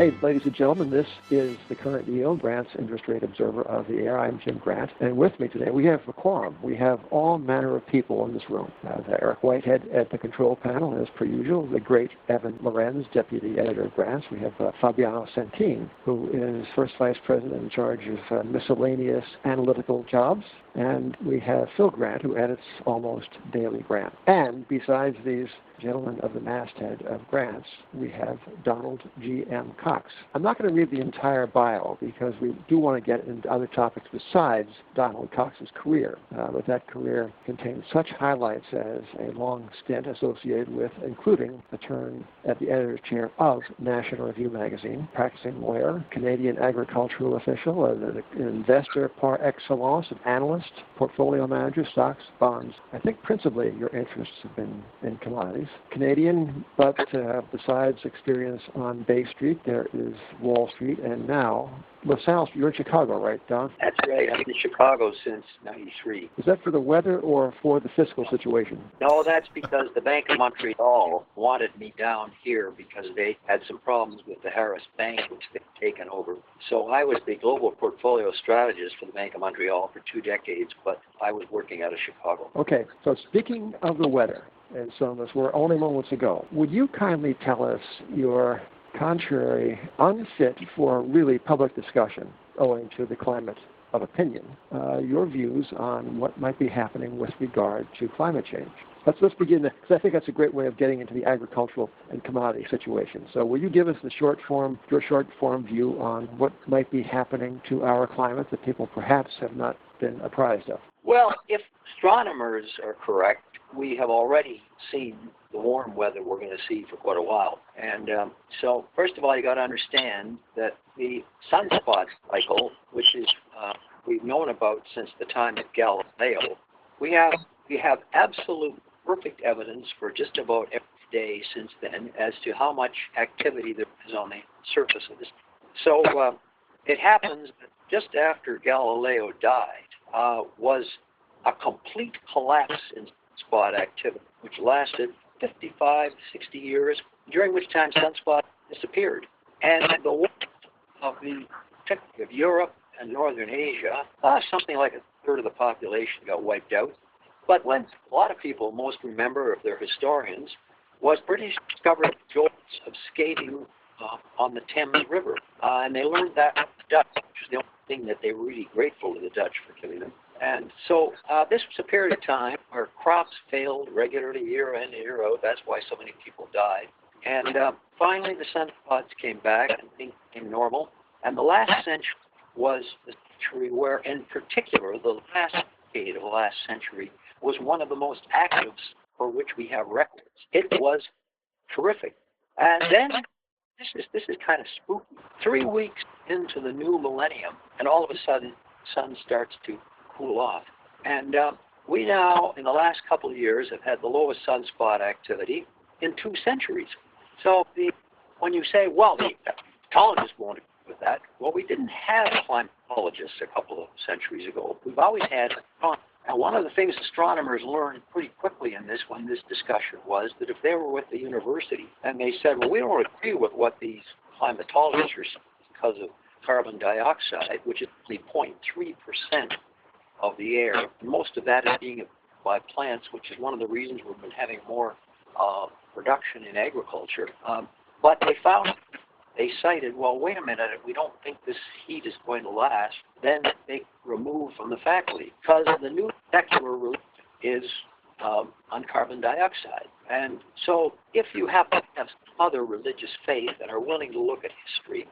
Hey, ladies and gentlemen, this is the current yield, Grant's interest rate observer of the air. I'm Jim Grant, and with me today we have a quorum. We have all manner of people in this room. Uh, Eric Whitehead at the control panel, as per usual, the great Evan Lorenz, deputy editor of Grants. We have uh, Fabiano Santin, who is first vice president in charge of uh, miscellaneous analytical jobs. And we have Phil Grant, who edits almost daily Grant. And besides these gentlemen of the masthead of Grants, we have Donald G. M. Coxe. I'm not going to read the entire bio because we do want to get into other topics besides Donald Coxe's career. Uh, but that career contains such highlights as a long stint associated with, including a turn at the editor's chair of National Review magazine, practicing lawyer, Canadian agricultural official, an investor par excellence, an analyst analyst, portfolio manager, stocks, bonds. I think principally your interests have been in commodities. Canadian, but uh, besides experience on Bay Street, there is Wall Street, and now LaSalle. You're in Chicago, right, Don? That's right. I've been in Chicago since '93. Is that for the weather or for the fiscal situation? No, that's because the Bank of Montreal wanted me down here because they had some problems with the Harris Bank, which they've taken over. So I was the global portfolio strategist for the Bank of Montreal for two decades, but I was working out of Chicago. Okay. So speaking of the weather, and some of us were only moments ago, would you kindly tell us your contrary, unfit for really public discussion owing to the climate of opinion, uh, your views on what might be happening with regard to climate change. Let's, let's begin, because I think that's a great way of getting into the agricultural and commodity situation. So will you give us the short form, your short form view on what might be happening to our climate that people perhaps have not been apprised of? Well, if astronomers are correct, we have already seen the warm weather we're going to see for quite a while. And um, so, first of all, you got to understand that the sunspot cycle, which is uh, we've known about since the time of Galileo, we have we have absolute perfect evidence for just about every day since then as to how much activity there is on the surface of this. So uh, it happens that just after Galileo died uh, was a complete collapse in spot activity, which lasted 55, 60 years, during which time sunspots disappeared. And the warmth of the of Europe and Northern Asia, uh, something like a third of the population got wiped out. But when a lot of people most remember, if they're historians, was British discovered jolts of skating uh, on the Thames River. Uh, and they learned that from the Dutch, which is the only thing that they were really grateful to the Dutch for giving them. And so uh, this was a period of time where crops failed regularly year in, year out. That's why so many people died. And uh, finally, the sunspots came back and things became normal. And the last century was the century where, in particular, the last decade of the last century was one of the most active for which we have records. It was terrific. And then this is this is kind of spooky. Three weeks into the new millennium, and all of a sudden, sun starts to cool off. And uh, we now, in the last couple of years, have had the lowest sunspot activity in two centuries. So the, when you say, well, the climatologists won't agree with that, well, we didn't have climatologists a couple of centuries ago. We've always had and one of the things astronomers learned pretty quickly in this when this discussion was that if they were with the university and they said, well, we don't agree with what these climatologists are saying because of carbon dioxide, which is only 0.3 percent of the air. Most of that is being by plants, which is one of the reasons we've been having more uh, production in agriculture. Um, but they found, they cited, well, wait a minute, we don't think this heat is going to last. Then they removed from the faculty because the new secular religion is um, on carbon dioxide. And so if you happen to have some other religious faith and are willing to look at history,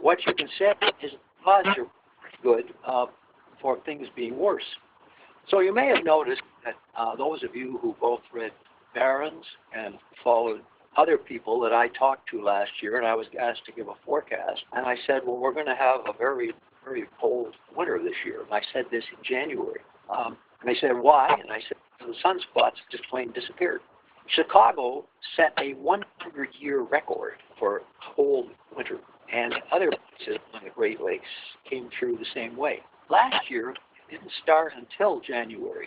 what you can say is odds are good. Uh, for things being worse. So you may have noticed that uh, those of you who both read Barron's and followed other people that I talked to last year, and I was asked to give a forecast, and I said, well, we're going to have a very, very cold winter this year. And I said this in January. Um, and they said, why? And I said, the sunspots just plain disappeared. Chicago set a 100-year record for cold winter, and other places on the Great Lakes came through the same way. Last year, didn't start until January.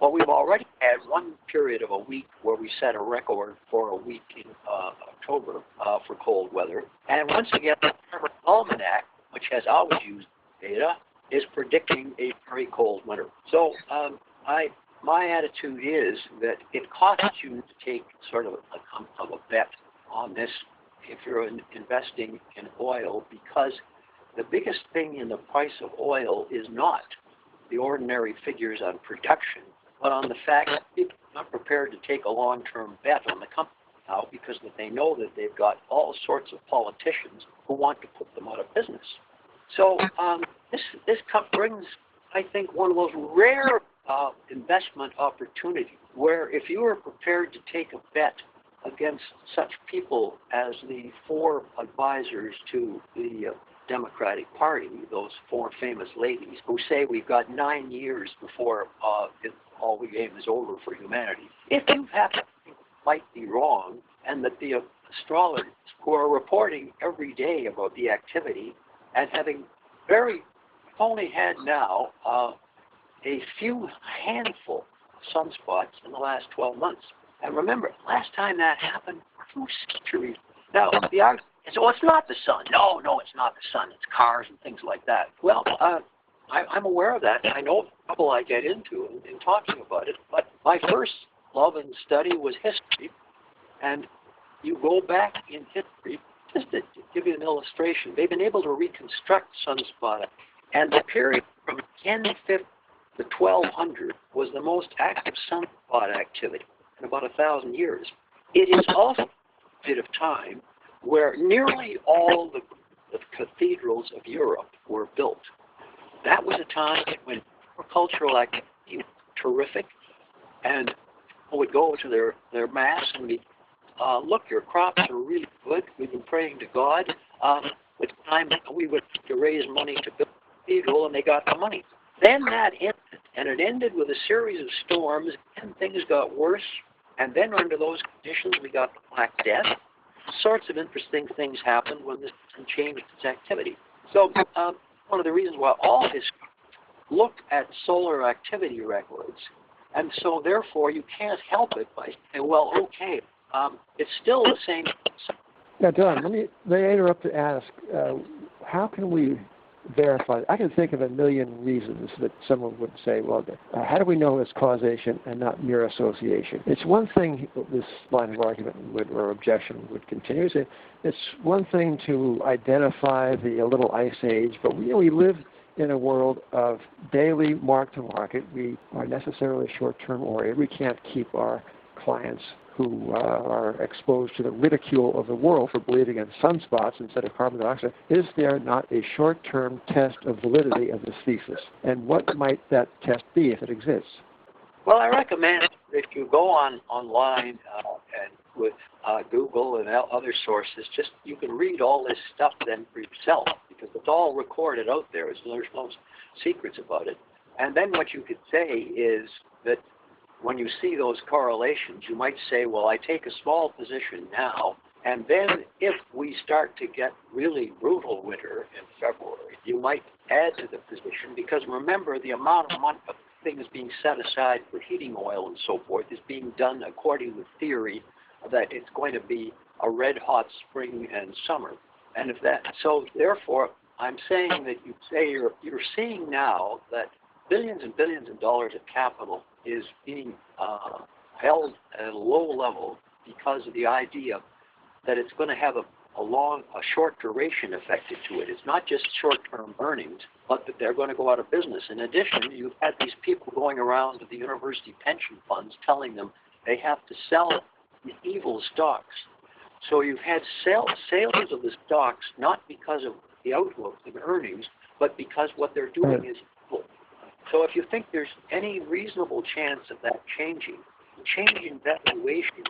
Well, we've already had one period of a week where we set a record for a week in uh, October uh, for cold weather. And once again, the almanac, which has always used data, is predicting a very cold winter. So um, I my attitude is that it costs you to take sort of a, of a bet on this if you're in, investing in oil because the biggest thing in the price of oil is not the ordinary figures on production, but on the fact that people are not prepared to take a long-term bet on the company now because they know that they've got all sorts of politicians who want to put them out of business. So um, this this cup brings, I think, one of those rare uh, investment opportunities where if you are prepared to take a bet against such people as the four advisors to the uh, Democratic Party, those four famous ladies who say we've got nine years before uh, it, all the game is over for humanity. If you happen to might be wrong, and that the astrologers who are reporting every day about the activity and having very only had now uh, a few handful of sunspots in the last 12 months. And remember, last time that happened, two centuries. Now, the argument is, oh, it's not the sun. No, no, it's not the sun. It's cars and things like that. Well, uh, I, I'm aware of that. I know trouble I get into in, in talking about it. But my first love and study was history. And you go back in history, just to give you an illustration, they've been able to reconstruct sunspot. And the period from 1050 the 1200 was the most active sunspot activity in about a thousand years. It is also a bit of time where nearly all the, the cathedrals of Europe were built. That was a time when agricultural activity was terrific, and people would go to their, their mass and be, uh, look, your crops are really good. We've been praying to God. Um, it's time we would to raise money to build a cathedral, and they got the money. Then that ended, and it ended with a series of storms, and things got worse. And then under those conditions, we got the Black Death. Sorts of interesting things happened when this changed its activity. So um, one of the reasons why all history look at solar activity records, and so therefore you can't help it by saying, well, okay, um, it's still the same. Now, Don, let me, may I interrupt to ask, uh, how can we verify. I can think of a million reasons that someone would say, well, uh, how do we know it's causation and not mere association? It's one thing, this line of argument would, or objection would continue. It's, one thing to identify the little ice age, but we, we live in a world of daily mark to market. We are necessarily short term oriented. We can't keep our clients who uh, are exposed to the ridicule of the world for believing in sunspots instead of carbon dioxide, is there not a short-term test of validity of this thesis? And what might that test be if it exists? Well, I recommend if you go on online uh, and with uh, Google and other sources, just you can read all this stuff then for yourself because it's all recorded out there. There's no secrets about it. And then what you could say is that when you see those correlations, you might say, well, I take a small position now, and then if we start to get really brutal winter in February, you might add to the position because remember the amount of money things being set aside for heating oil and so forth is being done according to theory that it's going to be a red hot spring and summer. And if that so therefore I'm saying that you say you're you're seeing now that billions and billions of dollars of capital is being uh, held at a low level because of the idea that it's going to have a, a long, a short duration affected to it. It's not just short-term earnings, but that they're going to go out of business. In addition, you've had these people going around to the university pension funds telling them they have to sell these evil stocks. So you've had sales, sales of the stocks not because of the outlook of earnings, but because what they're doing is. So if you think there's any reasonable chance of that changing, changing in valuation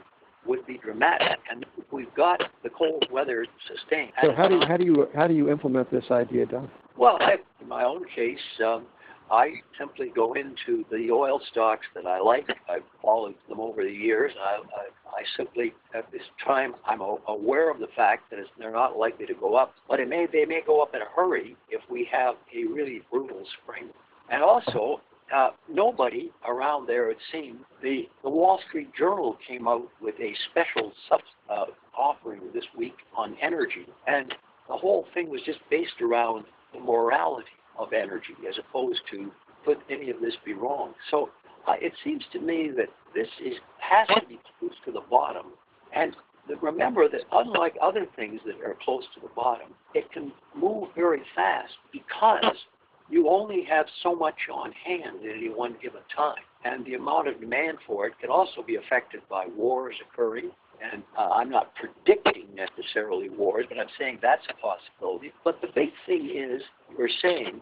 would be dramatic, and we've got the cold weather sustained. So how do you, how do you how do you implement this idea, Don? Well, I, in my own case, um, I simply go into the oil stocks that I like. I've followed them over the years. I, I, I simply, at this time, I'm aware of the fact that they're not likely to go up, but it may they may go up in a hurry if we have a really brutal spring. And also, uh, nobody around there, it seemed, the, the Wall Street Journal came out with a special sub, uh, offering this week on energy, and the whole thing was just based around the morality of energy as opposed to could any of this be wrong. So uh, it seems to me that this is has to be close to the bottom, and remember that unlike other things that are close to the bottom, it can move very fast because you only have so much on hand at any one given time. And the amount of demand for it can also be affected by wars occurring. And uh, I'm not predicting necessarily wars, but I'm saying that's a possibility. But the big thing is, we're saying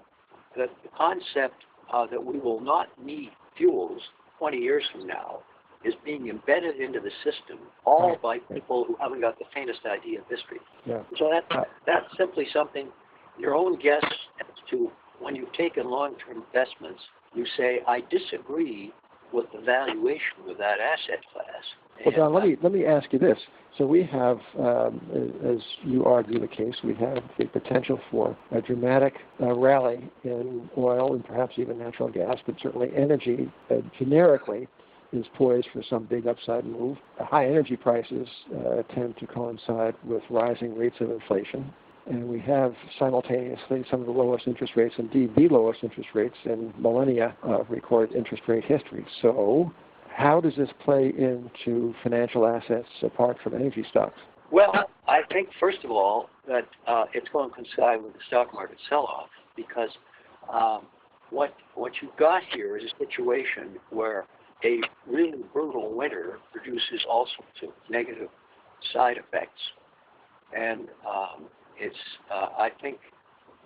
that the concept uh, that we will not need fuels 20 years from now is being embedded into the system, all by people who haven't got the faintest idea of history. Yeah. So that, that's simply something, your own guess as to when you've taken long-term investments, you say, I disagree with the valuation of that asset class. Well, Don, let me let me ask you this. So we have, um, as you argue the case, we have the potential for a dramatic uh, rally in oil and perhaps even natural gas, but certainly energy uh, generically is poised for some big upside move. High energy prices uh, tend to coincide with rising rates of inflation and we have simultaneously some of the lowest interest rates, indeed the lowest interest rates in millennia of recorded interest rate history. So, how does this play into financial assets apart from energy stocks? Well, I think first of all that uh, it's going to coincide with the stock market sell-off because um, what what you've got here is a situation where a really brutal winter produces all sorts of negative side effects, and um, it's uh, I think,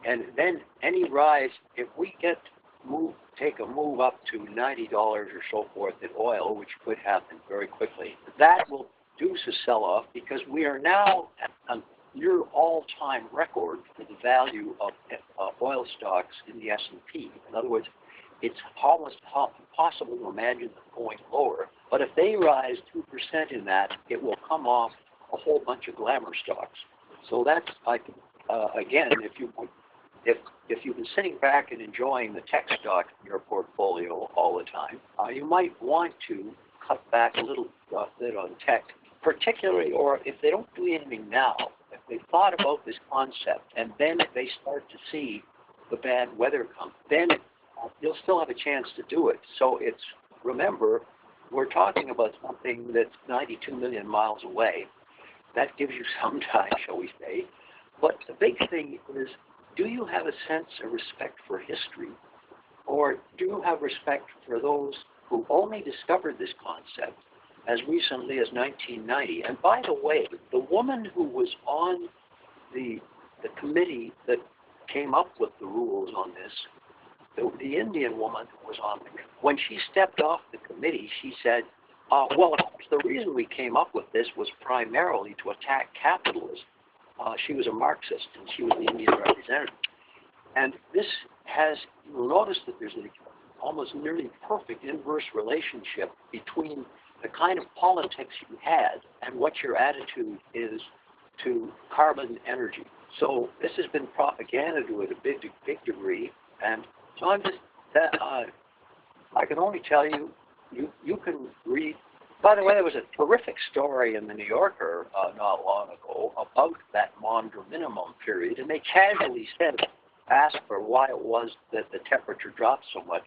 and then any rise if we get move take a move up to ninety dollars or so forth in oil, which could happen very quickly, that will induce a sell-off because we are now at a near all-time record for the value of uh, oil stocks in the S&P. In other words, it's almost impossible to imagine them going lower. But if they rise 2% in that, it will come off a whole bunch of glamour stocks. So that's like uh, again, if you if if you've been sitting back and enjoying the tech stock in your portfolio all the time, uh, you might want to cut back a little uh, bit on tech, particularly, or if they don't do anything now, if they thought about this concept and then they start to see the bad weather come, then you'll still have a chance to do it. So it's remember, we're talking about something that's 92 million miles away that gives you some time, shall we say. But the big thing is, do you have a sense of respect for history? Or do you have respect for those who only discovered this concept as recently as 1990? And by the way, the woman who was on the, the committee that came up with the rules on this, the, the Indian woman who was on the when she stepped off the committee, she said, uh, well, the reason we came up with this was primarily to attack capitalism. Uh, she was a Marxist, and she was the Indian representative. And this has, you'll notice that there's an almost nearly perfect inverse relationship between the kind of politics you had and what your attitude is to carbon energy. So this has been propaganda to a big, big degree, and so I'm just, uh, I can only tell you you you can read. By the way, there was a terrific story in the New Yorker uh, not long ago about that Maunder minimum period, and they casually said, asked for why it was that the temperature dropped so much,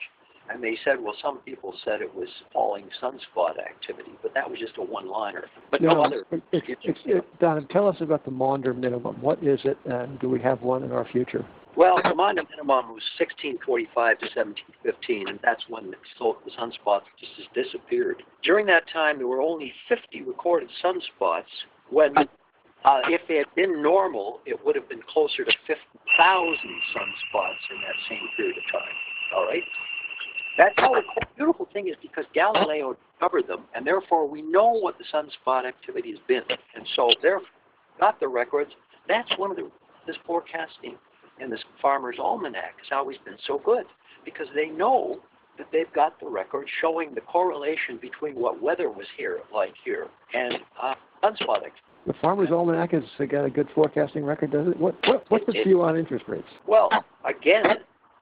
and they said, well, some people said it was falling sunspot activity, but that was just a one-liner. But no, no other. It's, it's, it, Don, tell us about the Maunder minimum. What is it, and do we have one in our future? Well, the Maunder minimum was 1645 to 1715, and that's when the, sunspots just, just disappeared. During that time, there were only 50 recorded sunspots. When, uh, if they had been normal, it would have been closer to 50,000 sunspots in that same period of time. All right. That's how the beautiful thing is because Galileo discovered them, and therefore we know what the sunspot activity has been, and so therefore got the records. That's one of the this forecasting and this Farmer's Almanac has always been so good because they know that they've got the record showing the correlation between what weather was here, like here, and uh. The Farmer's Almanac has got a good forecasting record, does it? What, what what's the view on interest rates? Well, again,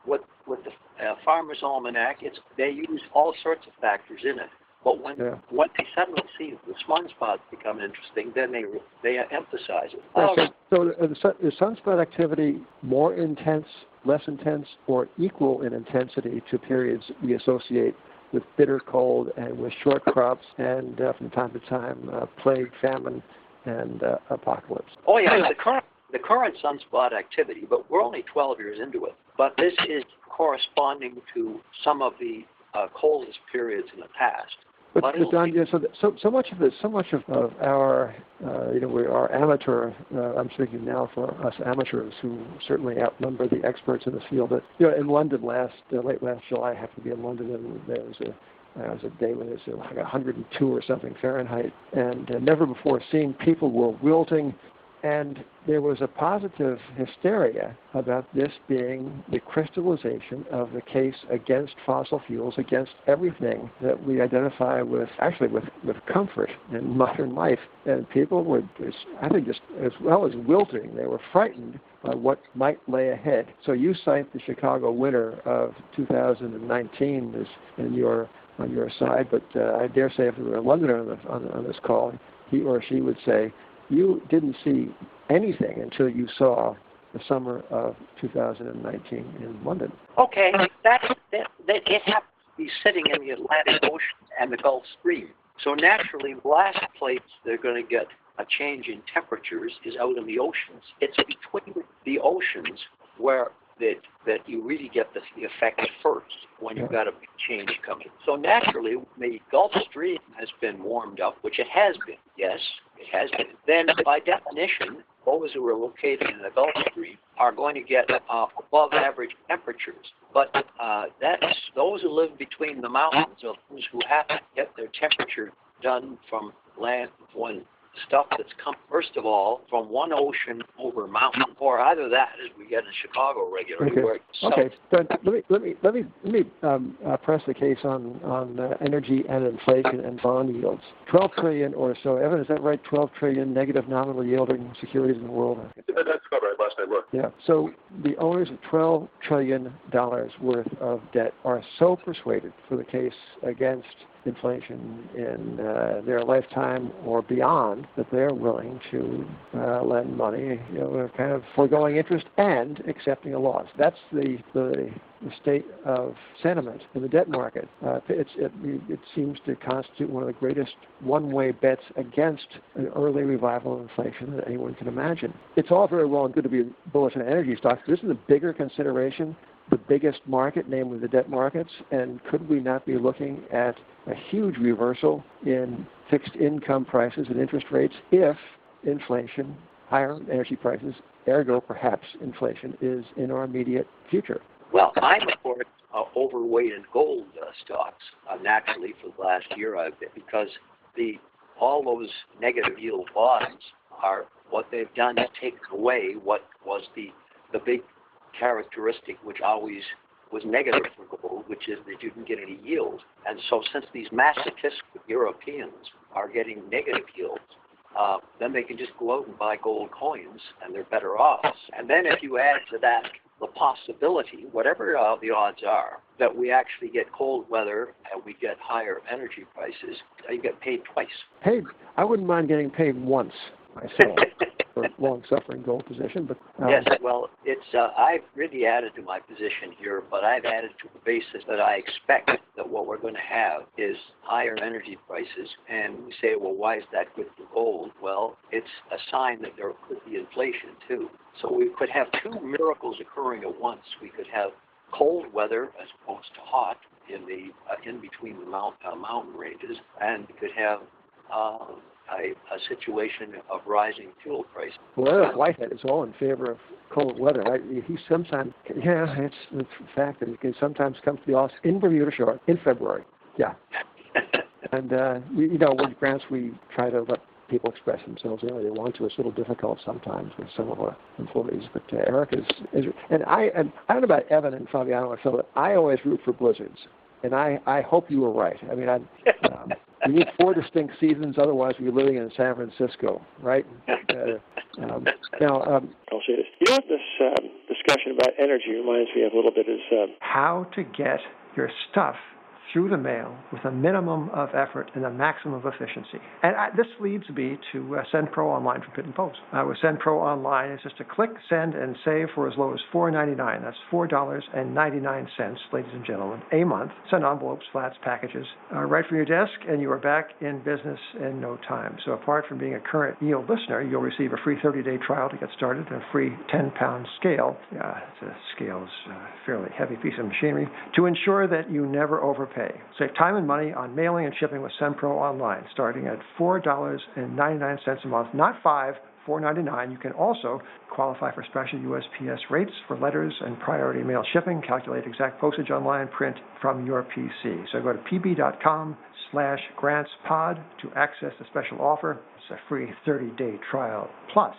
with with the uh, Farmer's Almanac. It's they use all sorts of factors in it. But when Yeah. when they suddenly see the sunspots become interesting, then they they emphasize it. Yeah, Oh, so so the is sunspot activity more intense, less intense, or equal in intensity to periods we associate with bitter cold and with short crops and uh, from time to time uh, plague, famine, and uh, apocalypse? oh yeah, the current the current sunspot activity, but we're only 12 years into it. But this is corresponding to some of the uh, coldest periods in the past. But, But Don, yeah, so, so so much of this, so much of, of our, uh, you know, we are amateur. Uh, I'm speaking now for us amateurs who certainly outnumber the experts in this field. But you know, in London last uh, late last July, I happened to be in London, and there was a there was a day when it was like 102 or something Fahrenheit, and uh, never before seen people were wilting and there was a positive hysteria about this being the crystallization of the case against fossil fuels, against everything that we identify with, actually with, with comfort in modern life. And people were, I think, just as well as wilting, they were frightened by what might lay ahead. So you cite the Chicago winter of 2019 as in your on your side, but uh, I dare say if there were a Londoner on, the, on, on this call, he or she would say, you didn't see anything until you saw the summer of 2019 in London. Okay, that's that, that it happens to be sitting in the Atlantic Ocean and the Gulf Stream. So naturally, blast plates that are going to get a change in temperatures is out in the oceans. It's between the oceans where that that you really get the, the effect first when you've got a big change coming. So naturally, the Gulf Stream has been warmed up, which it has been. Yes, it has been. Then, by definition, those who are located in the Gulf Stream are going to get uh, above average temperatures. But uh, that's those who live between the mountains are those who have to get their temperature done from land when stuff that's come first of all from one ocean over mountain, or either that as we get in Chicago regularly, Okay. where. Okay, but let me let me let me let me um, uh, press the case on on uh, energy and inflation and bond yields. 12 trillion or so. Evan, is that right? 12 trillion negative nominal yielding securities in the world. That's about right. Last I looked. Yeah. So the owners of 12 trillion dollars worth of debt are so persuaded for the case against inflation in uh, their lifetime or beyond that they're willing to uh, lend money, you know, kind of foregoing interest and accepting a loss. That's the the, the state of sentiment in the debt market. Uh, it, it seems to constitute one of the greatest one-way bets against an early revival of inflation that anyone can imagine. It's all very well and good to be bullish on energy stocks. This is a bigger consideration the biggest market, namely the debt markets, and could we not be looking at a huge reversal in fixed income prices and interest rates if inflation, higher energy prices, ergo perhaps inflation, is in our immediate future? Well, I'm of course uh, overweight in gold uh, stocks uh, naturally for the last year I've been because the all those negative yield bonds are what they've done is taken away what was the the big characteristic which always was negative for gold, which is that you didn't get any yield. And so since these masochistic Europeans are getting negative yields, uh, then they can just go out and buy gold coins and they're better off. And then if you add to that the possibility, whatever uh, the odds are, that we actually get cold weather and we get higher energy prices, uh, you get paid twice. Paid, I wouldn't mind getting paid once myself for long-suffering gold position, but um, Yes, well, it's uh, I've really added to my position here, but I've added to the basis that I expect that what we're going to have is higher energy prices. And we say, well, why is that good for gold? Well, it's a sign that there could be inflation too. So we could have two miracles occurring at once. We could have cold weather as opposed to hot in the uh, in between the mount, uh, mountain ranges, and we could have uh, a, a situation of rising fuel prices. Well, Eric Whitehead is all in favor of cold weather. I, he sometimes, yeah, it's, a fact that he can sometimes come to the office in Bermuda Shore in February. Yeah, and uh, we, you know, with grants we try to let people express themselves any way they want to. It's a little difficult sometimes with some of our employees, but uh, Eric is, is, and I, and I don't know about Evan and Fabiano and Philip. I always root for blizzards, and I, I hope you were right. I mean, I. Um, we need four distinct seasons, otherwise we're living in San Francisco, right? Uh, um, now, um, I'll say this. You know what this um, discussion about energy reminds me of a little bit is uh, how to get your stuff through the mail with a minimum of effort and a maximum of efficiency. And I, this leads me to uh, SendPro Online from Pitney Bowes. Uh, with SendPro Online, it's just a click, send, and save for as low as $4.99. That's $4.99, ladies and gentlemen, a month. Send envelopes, flats, packages uh, right from your desk, and you are back in business in no time. So apart from being a current yield listener, you'll receive a free 30-day trial to get started, and a free 10-pound scale. Yeah, the scale is a fairly heavy piece of machinery to ensure that you never overpay pay. Save time and money on mailing and shipping with SendPro Online, starting at $4.99 a month, not 5 $4.99. You can also qualify for special USPS rates for letters and priority mail shipping. Calculate exact postage online, print from your PC. So go to pb.com slash grantspod to access the special offer. It's a free 30-day trial plus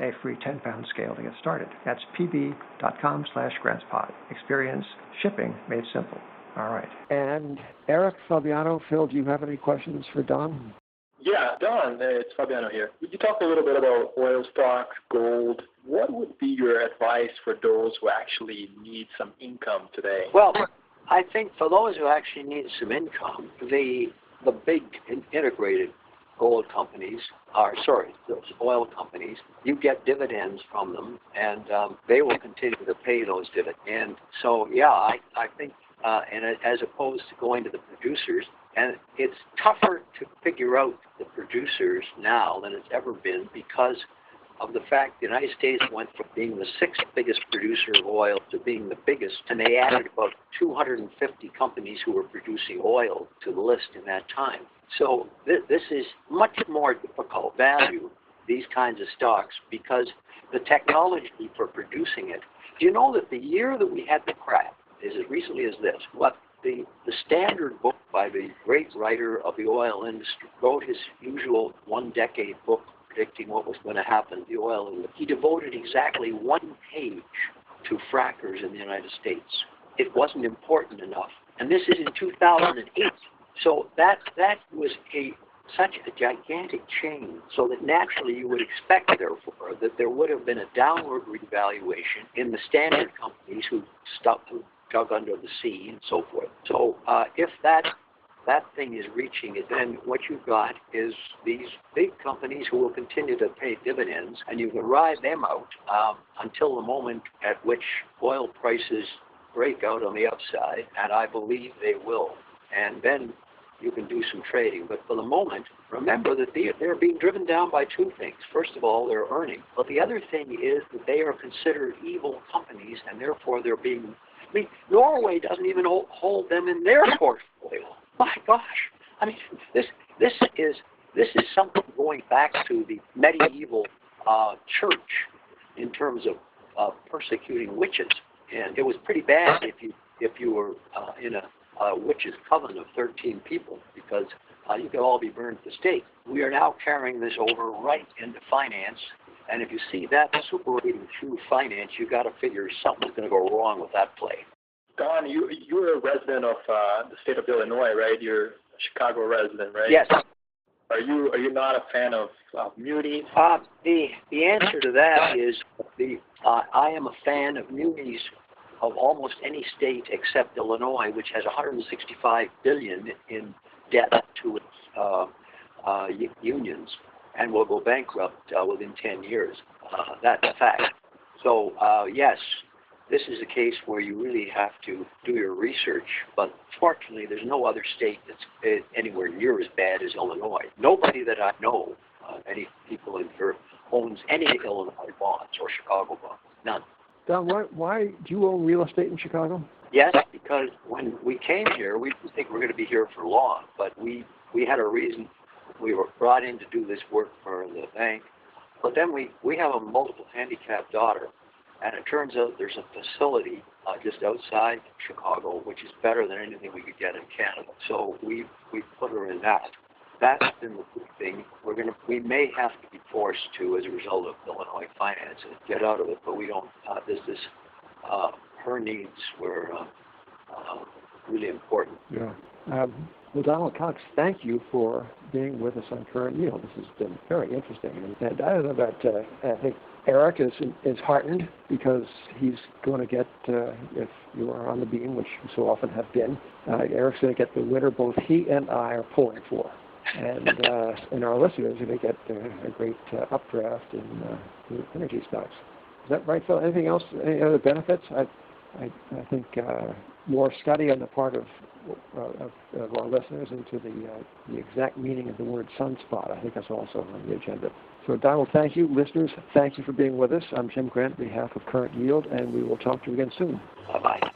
a free 10-pound scale to get started. That's pb.com slash grantspod. Experience shipping made simple. All right. And Eric Fabiano, Phil, do you have any questions for Don? Yeah, Don, it's Fabiano here. Would you talk a little bit about oil stocks, gold? What would be your advice for those who actually need some income today? Well, I think for those who actually need some income, the the big integrated gold companies are sorry, those oil companies, you get dividends from them, and um, they will continue to pay those dividends. And so, yeah, I I think uh, and as opposed to going to the producers. And it's tougher to figure out the producers now than it's ever been because of the fact the United States went from being the sixth biggest producer of oil to being the biggest, and they added about 250 companies who were producing oil to the list in that time. So th- this is much more difficult value these kinds of stocks because the technology for producing it. Do you know that the year that we had the crash, is as recently as this. What the, the standard book by the great writer of the oil industry wrote his usual one decade book predicting what was going to happen in the oil industry. He devoted exactly one page to frackers in the United States. It wasn't important enough. And this is in 2008. So that that was a such a gigantic change, so that naturally you would expect, therefore, that there would have been a downward revaluation in the standard companies who stopped, dug under the sea and so forth. So uh, if that that thing is reaching it, then what you've got is these big companies who will continue to pay dividends, and you can ride them out um, until the moment at which oil prices break out on the upside, and I believe they will. And then you can do some trading. But for the moment, remember that they, they're being driven down by two things. First of all, they're earning. But the other thing is that they are considered evil companies, and therefore they're being I mean, Norway doesn't even hold them in their portfolio. My gosh, I mean, this this is this is something going back to the medieval uh, church in terms of uh, persecuting witches, and it was pretty bad if you if you were uh, in a, a witches coven of 13 people because uh, you could all be burned at the stake. We are now carrying this over right into finance and if you see that superating through finance, you got to figure something's going to go wrong with that play. Don, you you're a resident of uh, the state of Illinois, right? You're a Chicago resident, right? Yes. Are you are you not a fan of, of munis? Uh, the the answer to that is the uh, I am a fan of munis of almost any state except Illinois, which has 165 billion in debt to its uh, uh, unions and will go bankrupt uh, within 10 years. Uh, that's a fact. So, uh, yes, this is a case where you really have to do your research, but fortunately, there's no other state that's uh, anywhere near as bad as Illinois. Nobody that I know, uh, any people in here, owns any Illinois bonds or Chicago bonds. None. Don, why, why do you own real estate in Chicago? Yes, because when we came here, we didn't think we were going to be here for long, but we we had a reason we were brought in to do this work for the bank. But then we, we have a multiple handicapped daughter, and it turns out there's a facility uh, just outside Chicago, which is better than anything we could get in Canada. So we we put her in that. That's been the good thing. We're gonna we may have to be forced to, as a result of Illinois finance, get out of it. But we don't. Uh, this is uh, her needs were uh, uh, really important. Yeah. Um, well, Donald Coxe, thank you for being with us on Current Yield. This has been very interesting. And I don't know about, uh, I think Eric is, is heartened because he's going to get, uh, if you are on the beam, which you so often have been, uh, Eric's going to get the winner both he and I are pulling for. And, uh, and our listeners are going to get uh, a great uh, updraft in uh, the energy stocks. Is that right, Phil? Anything else? Any other benefits? I, I, I think uh, more study on the part of, uh, of, of our listeners into the, uh, the exact meaning of the word sunspot. I think that's also on the agenda. So, Donald, thank you. Listeners, thank you for being with us. I'm Jim Grant on behalf of Current Yield, and we will talk to you again soon. Bye bye.